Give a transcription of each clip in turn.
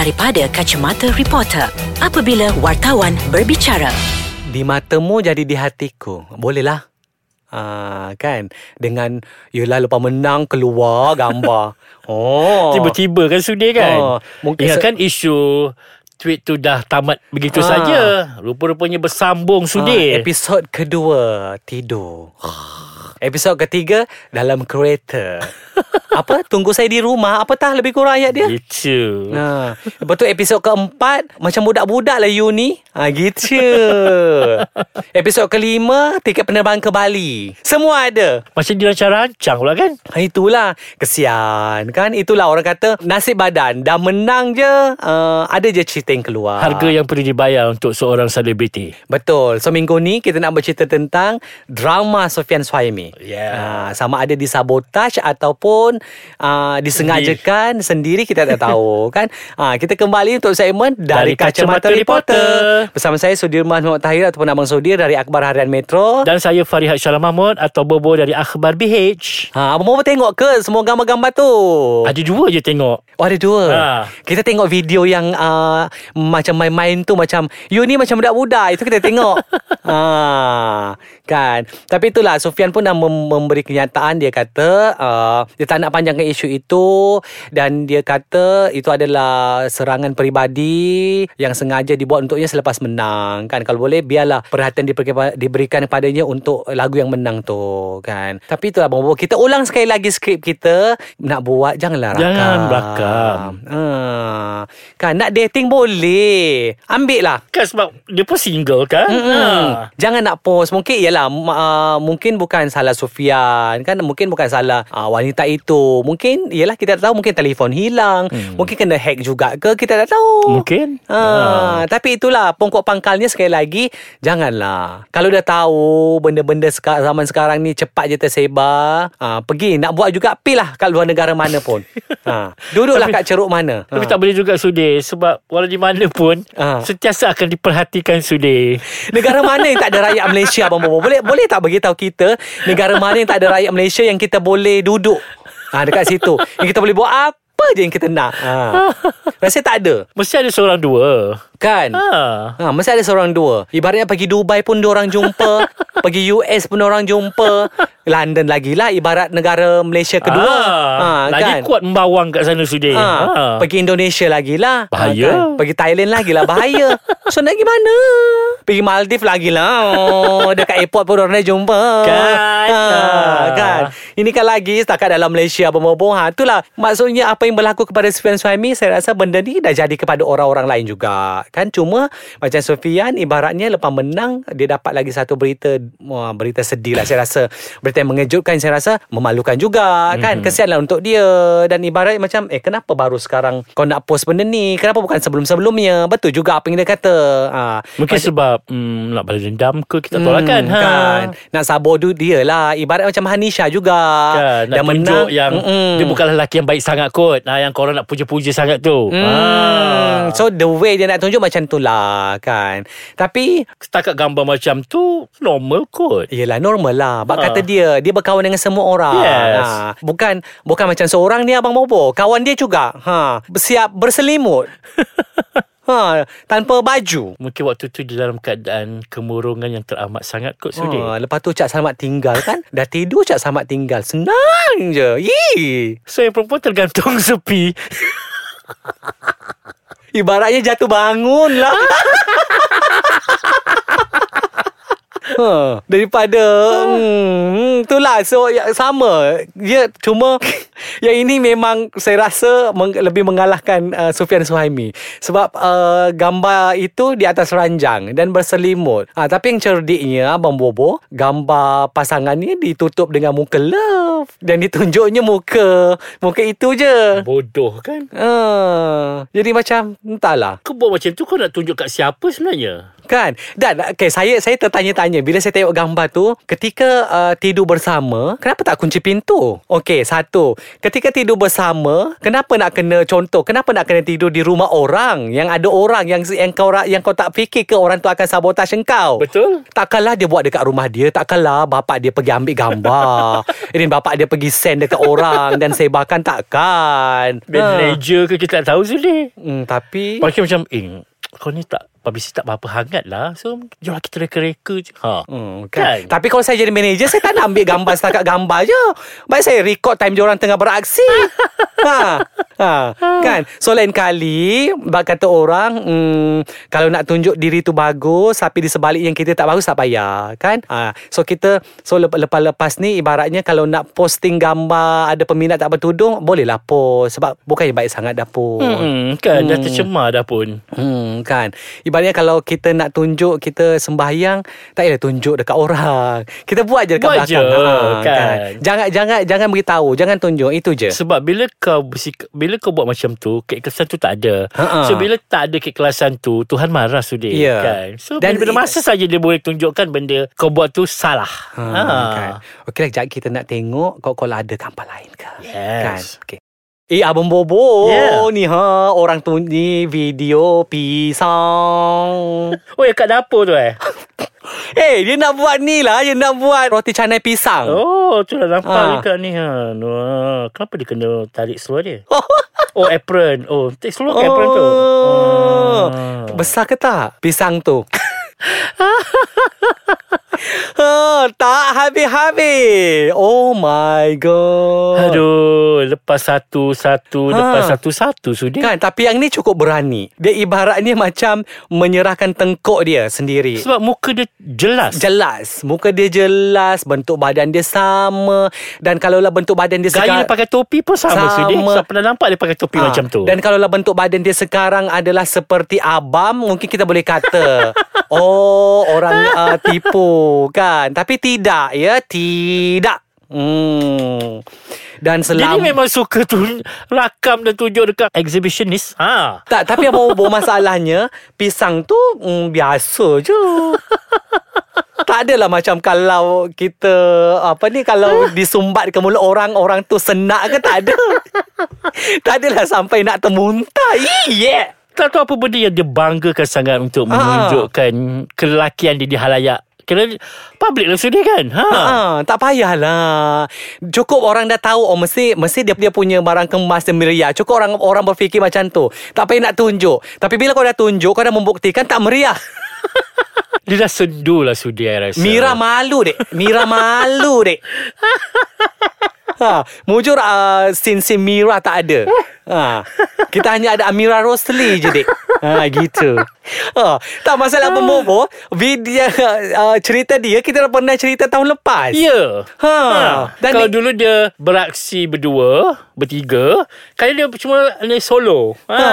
daripada kacamata reporter apabila wartawan berbicara. Di matamu jadi di hatiku. Bolehlah. Ah, kan dengan Yelah lepas menang Keluar gambar Oh Tiba-tiba kan sudi kan Oh, mungkin se- kan isu Tweet tu dah tamat begitu Ah. saja Rupa-rupanya bersambung sudi Ah, Episod kedua Tidur Episod ketiga Dalam kereta. Apa? Tunggu saya di rumah. Apa tah lebih kurang ayat dia? Gitu. Ha. Lepas tu episod keempat Macam budak-budak lah you ni ha, Gitu. Episod kelima Tiket penerbangan ke Bali. Semua ada. Macam dirancang-rancang pula kan? Ha, itulah. Kesian kan? Itulah orang kata Nasib badan Dah menang je uh, Ada je cerita yang keluar. Harga yang perlu dibayar untuk seorang selebriti. Betul. So minggu ni Kita nak bercerita tentang Drama Sofian Suhaimi Yeah. uh, Sama ada disabotaj Ataupun uh, Disengajakan Sendiri kita tak tahu kan? Uh, Kita kembali untuk segmen Dari, Dari Kacamata, Kacamata Reporter. Reporter. Bersama saya Sudirman Muhammad Tahir Ataupun Abang Sudir Dari Akhbar Harian Metro. Dan saya Farihat Syalam Mahmud Atau Bobo dari Akhbar BH Ha, Abang Muhammad tengok ke Semua gambar-gambar tu? Ada dua je tengok. Oh ada dua? Ha. Kita tengok video yang uh, Macam main-main tu Macam You ni macam budak-budak. Itu kita tengok ha, Kan? Tapi itulah Sofian pun dah mem- memberi kenyataan. Dia kata uh, Dia tak nak panjangkan isu itu Dan dia kata Itu adalah Serangan peribadi Yang sengaja dibuat untuknya Selepas menang Kan? Kalau boleh Biarlah perhatian diberikan, diberikan kepadanya Untuk lagu yang menang tu Kan? Tapi itulah Bobo Kita ulang sekali lagi skrip kita. Nak buat Janganlah rakam. Jangan rakam. Ah, kan? Nak dating boleh. Ambil lah. Kan sebab dia pun single kan Hmm. Jangan nak post. Mungkin ialah uh, Mungkin bukan salah Sufian Kan? Mungkin bukan salah uh, Wanita itu. Mungkin Ialah kita tak tahu. Mungkin telefon hilang. Hmm. Mungkin kena hack juga ke? Kita tak tahu. Mungkin. Ha, Tapi itulah Pokok pangkalnya sekali lagi Janganlah. Kalau dah tahu Benda-benda seka, zaman sekarang ni Cepat je tersebar ha, Pergi Nak buat juga Pi lah Kat luar negara mana pun. Ha, Duduklah Tapi- kat ceruk mana. Tapi ha. tak boleh juga Sudi Sebab walau di mana pun Ah. Sentiasa akan diperhatikan Sudi Negara mana yang tak ada rakyat Malaysia Abang Bobo? Boleh boleh tak beritahu kita Negara mana yang tak ada rakyat Malaysia Yang kita boleh duduk? Ha, Dekat situ. Yang kita boleh buat apa je yang kita nak? Ha. Rasa tak ada. Mesti ada seorang dua Kan ha. Ha, mesti ada seorang dua. Ibaratnya pergi Dubai pun orang jumpa. pergi US pun orang jumpa. London lagi lah ibarat negara Malaysia kedua. Ah, lagi kuat membawang kat sana Sudi Ha, ha. Pergi Indonesia lagi lah. Bahaya. Pergi Thailand lagi lah. Bahaya. so nak pergi mana? Pergi Maldives lagi lah. Oh, dekat airport pun orang dah jumpa. Kan. Ha, Ah. kan. Ini kan lagi setakat dalam Malaysia berbohong. Ha, itulah maksudnya apa yang berlaku kepada Sufian Suhaimi. Saya rasa benda ni dah jadi kepada orang-orang lain juga. Kan cuma macam Sufian ibaratnya lepas menang dia dapat lagi satu berita wah, berita sedih lah saya rasa berita yang mengejutkan saya rasa memalukan juga kan Mhm. kesianlah untuk dia dan ibarat macam eh kenapa baru sekarang kau nak post benda ni kenapa bukan sebelum-sebelumnya betul juga apa yang dia kata ha, Mungkin macam- sebab hmm, Nak balas dendam ke Kita tak tahu lah kan ha. kan nak sabar du dia lah ibarat macam Hanisha juga Kan, nak Dah tunjuk menang. yang Mm-mm. dia bukanlah lelaki yang baik sangat kot. Ha, yang korang nak puja-puja sangat tu. Hmm. Ha. So the way dia nak tunjuk macam tu lah kan Tapi Setakat gambar macam tu normal kot. Yelah normal lah Bak Ha. kata dia Dia berkawan dengan semua orang Yes. ha. Bukan Bukan macam seorang ni Abang Bobo Kawan dia juga ha. Siap berselimut ha. Tanpa baju Mungkin waktu tu dalam keadaan kemurungan yang teramat sangat kot Sudi. Ha, lepas tu Cak Selamat tinggal kan Dah tidur Cak Selamat tinggal Senang je Yee. So yang perempuan tergantung sepi. Ibaratnya jatuh bangun lah. Ha, daripada hmm, itulah. So ya, sama. Dia cuma yang ini memang saya rasa meng, lebih mengalahkan uh, Sufian Suhaimi. Sebab uh, gambar itu di atas ranjang dan berselimut. Ha, tapi yang cerdiknya Abang Bobo gambar pasangannya ditutup dengan muka love. Dan ditunjuknya muka. Muka itu je. Bodoh kan? ha, jadi macam entahlah. Kau buat macam tu kau nak tunjuk kat siapa sebenarnya? Kan? Dan okay, saya saya tertanya-tanya. Bila saya tengok gambar tu Ketika uh, tidur bersama Kenapa tak kunci pintu? Okey satu. Ketika tidur bersama Kenapa nak kena Contoh? Kenapa nak kena tidur Di rumah orang? Yang ada orang Yang yang kau yang kau tak fikir ke Orang tu akan sabotaj engkau? Betul. Takkanlah dia buat dekat rumah dia Takkanlah bapak dia pergi ambil gambar. Dan bapak dia pergi send dekat orang Dan sebarkan takkan. Manager ke kita tak tahu Zuli. Hmm, tapi Pakai macam Eh kau ni tak Publicity tak berapa hangat lah. So Jom kita reka-reka je. Ha. Hmm, Kan? kan? Tapi kalau saya jadi manager Saya tak nak ambil gambar Setakat gambar je. Baik saya record time orang tengah beraksi. Ha. ha. Kan? So lain kali Bak kata orang hmm, Kalau nak tunjuk diri tu bagus Tapi di sebalik yang kita tak bagus Tak payah. Kan? Ha. So kita So lep- lepas-lepas ni Ibaratnya kalau nak posting gambar Ada peminat tak bertudung Bolehlah post. Sebab bukannya baik sangat dah post Hmm, kan? Dah tercemar dah pun. Hmm kan Ibaratnya kalau kita nak tunjuk Kita sembahyang Tak payah tunjuk dekat orang Kita buat je dekat Buat belakang je, kan. Jangan jangan jangan beritahu Jangan tunjuk Itu je Sebab bila kau bersik, Bila kau buat macam tu Keikhlasan tu tak ada Ha-ha. So bila tak ada keikhlasan tu Tuhan marah sudah Ya. kan So Dan bila i- masa saja Dia boleh tunjukkan benda Kau buat tu salah ha, ha. kan. Okey lah sekejap kita nak tengok Kau kalau ada gambar lain ke Yes. Kan okay. Eh Abang Bobo Yeah. Ni ha Orang tu ni Video pisang Oh yang kat dapur tu eh Eh dia nak buat ni lah Dia nak buat Roti canai pisang Oh tu dah nampak Ha. dekat ni ha. Wah, Kenapa dia kena tarik seluar dia Oh apron Oh take seluar oh. apron tu Oh. Ah. Besar ke tak pisang tu? ha, tak habis-habis. Oh my god. Aduh Lepas satu-satu Ha. Lepas satu-satu sudah Kan tapi yang ni cukup berani. Dia ibaratnya macam menyerahkan tengkok dia sendiri. Sebab muka dia jelas Jelas Muka dia jelas Bentuk badan dia sama Dan kalaulah bentuk badan dia Gaya dia pakai topi pun sama, Sama. Sudir Saya pernah nampak dia pakai topi Ah, macam tu Dan kalaulah bentuk badan dia sekarang adalah seperti abam, mungkin kita boleh kata, oh orang uh, tipu kan? Tapi tidak ya, tidak. Hmm. Dan selama ni memang suka tu Rakam dan tunjuk dekat exhibitionist ha. tak, tapi apa bobo masalahnya pisang tu mm, biasa je. tak adalah macam kalau kita apa ni kalau disumbat ke mulut orang orang tu senak ke tak ada. tak adalah sampai nak termuntah. Yeah. Tak tahu apa benda yang dia banggakan sangat Untuk Ah. menunjukkan Kelelakian dia di halayak Kena public lah sudah kan ha. Ha, tak payahlah. Cukup orang dah tahu oh mesti mesti dia dia punya barang kemas dan meriah. Cukup orang orang berfikir macam tu. Tak payah nak tunjuk. Tapi bila kau dah tunjuk, kau dah membuktikan tak meriah. Dia dah sendu lah sudah saya rasa Mira malu dek. Mira malu dek. Ha, mujur uh, scene-scene Mira tak ada. Ha, kita hanya ada Amira Rosli je dek. Ha, gitu. Ha, tak masalah apa Mobo. Video uh, cerita dia kita dah pernah cerita tahun lepas. Ya Ha. Dan Dan Kalau ni- dulu dia beraksi berdua Bertiga Kali dia cuma ni solo ha. Ha.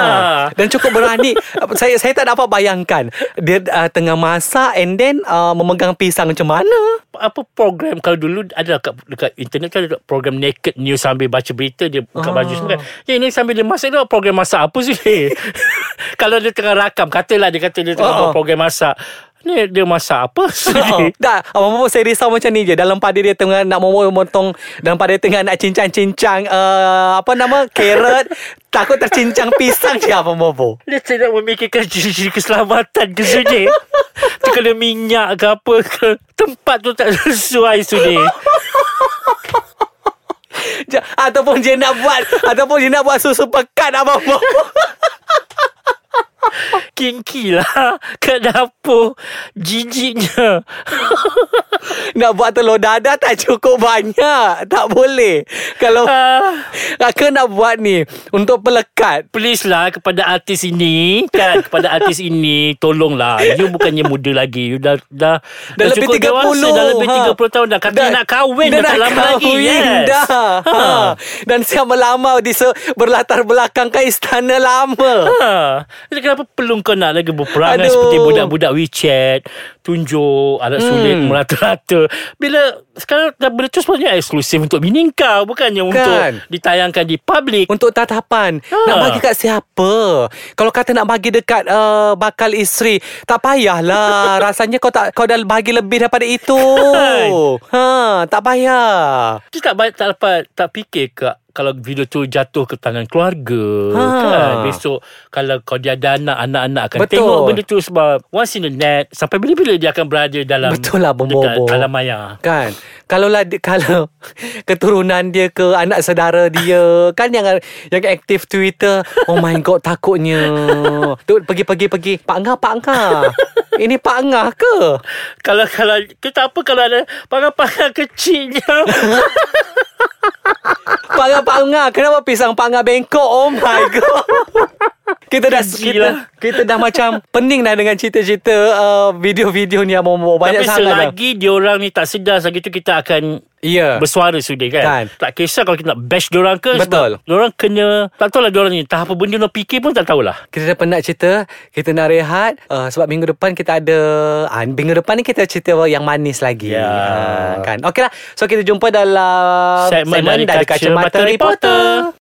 Dan cukup berani Saya saya tak dapat bayangkan Dia uh, tengah masak And then uh, Memegang pisang macam mana apa program kalau dulu ada dekat, dekat internet kan ada program naked news sambil baca berita dia buka Ah. baju semua kan. Ya ini sambil dia masak dia program masak apa sih? kalau dia tengah rakam katalah dia kata dia tengah Ah, buat ah. program masak. Ni dia masak apa? Oh, dah. Abang Bobo saya risau macam ni je. Dalam pada dia tengah Nak memotong Dalam pada dia tengah nak cincang-cincang uh, Apa nama? Carrot. Takut tercincang pisang je Abang Bobo. Dia tidak memikirkan ciri-ciri keselamatan ke Sudi Dia kena minyak ke apa ke. Tempat tu tak sesuai Ja- Ataupun dia nak buat Ataupun dia nak buat susu pekat Abang Kinki lah. Kat dapur. Jijiknya. Nak buat telur dadah tak cukup banyak. Tak boleh. Kalau Ah. Kakak nak buat ni? Untuk pelekat. Please lah kepada artis ini. Kan kepada artis ini tolonglah. You bukannya muda lagi. You dah dah Dah lebih cukup 30 dewasa, dah lebih ha. 30 tahun dah. Kata nak kahwin dah, tak lama lagi. yes. dah. Ha. Dan siap melamar di se- Berlatar belakang ke istana lama. Ha. Jadi kenapa pelung kau nak lagi berperangai Aduh. seperti budak-budak WeChat, tunjuk alat sulit Hmm. merata-rata. Bila sekarang dah benda tu sepatutnya eksklusif untuk bini kau bukannya untuk Kan. ditayangkan di public. Untuk tatapan Ha. Nak bagi kat siapa Kalau kata nak bagi dekat uh, Bakal isteri Tak payahlah Rasanya kau tak Kau dah bagi lebih daripada itu ha, Tak payah Kita tak, tak dapat tak fikir ke kalau video tu jatuh ke tangan keluarga Ha. kan besok kalau kau dia ada anak anak-anak akan Betul. tengok benda tu sebab once in the net sampai bila-bila dia akan berada dalam Betul lah, dekat bombo-bombo. alam maya. Kan? Kalau lah Kalau Keturunan dia ke Anak saudara dia Kan yang Yang aktif Twitter Oh my god Takutnya. Tu, Pergi-pergi pergi Pak Angah Pak Angah Ini Pak Angah ke? Kalau kalau kita apa kalau ada pangan-pangan kecilnya Pak Angah Pak Angah Kenapa pisang Pak Angah bengkok Oh my god kita dah kita, lah. kita dah macam pening dah dengan cerita-cerita uh, video-video ni yang mau banyak tapi sangat selagi diorang ni tak sedar lagi tu kita akan Ya. bersuara sudah kan? Kan. Tak kisah kalau kita nak bash diorang ke Betul. diorang kena tak tahulah diorang ni entah apa benda nak fikir pun tak tahulah. Kita dah penat cerita Kita nak rehat uh, Sebab minggu depan kita ada uh, Minggu depan ni kita cerita yang manis lagi Ya. uh, kan? Okey lah So kita jumpa dalam Segmen dari Kacamata Reporter. Reporter.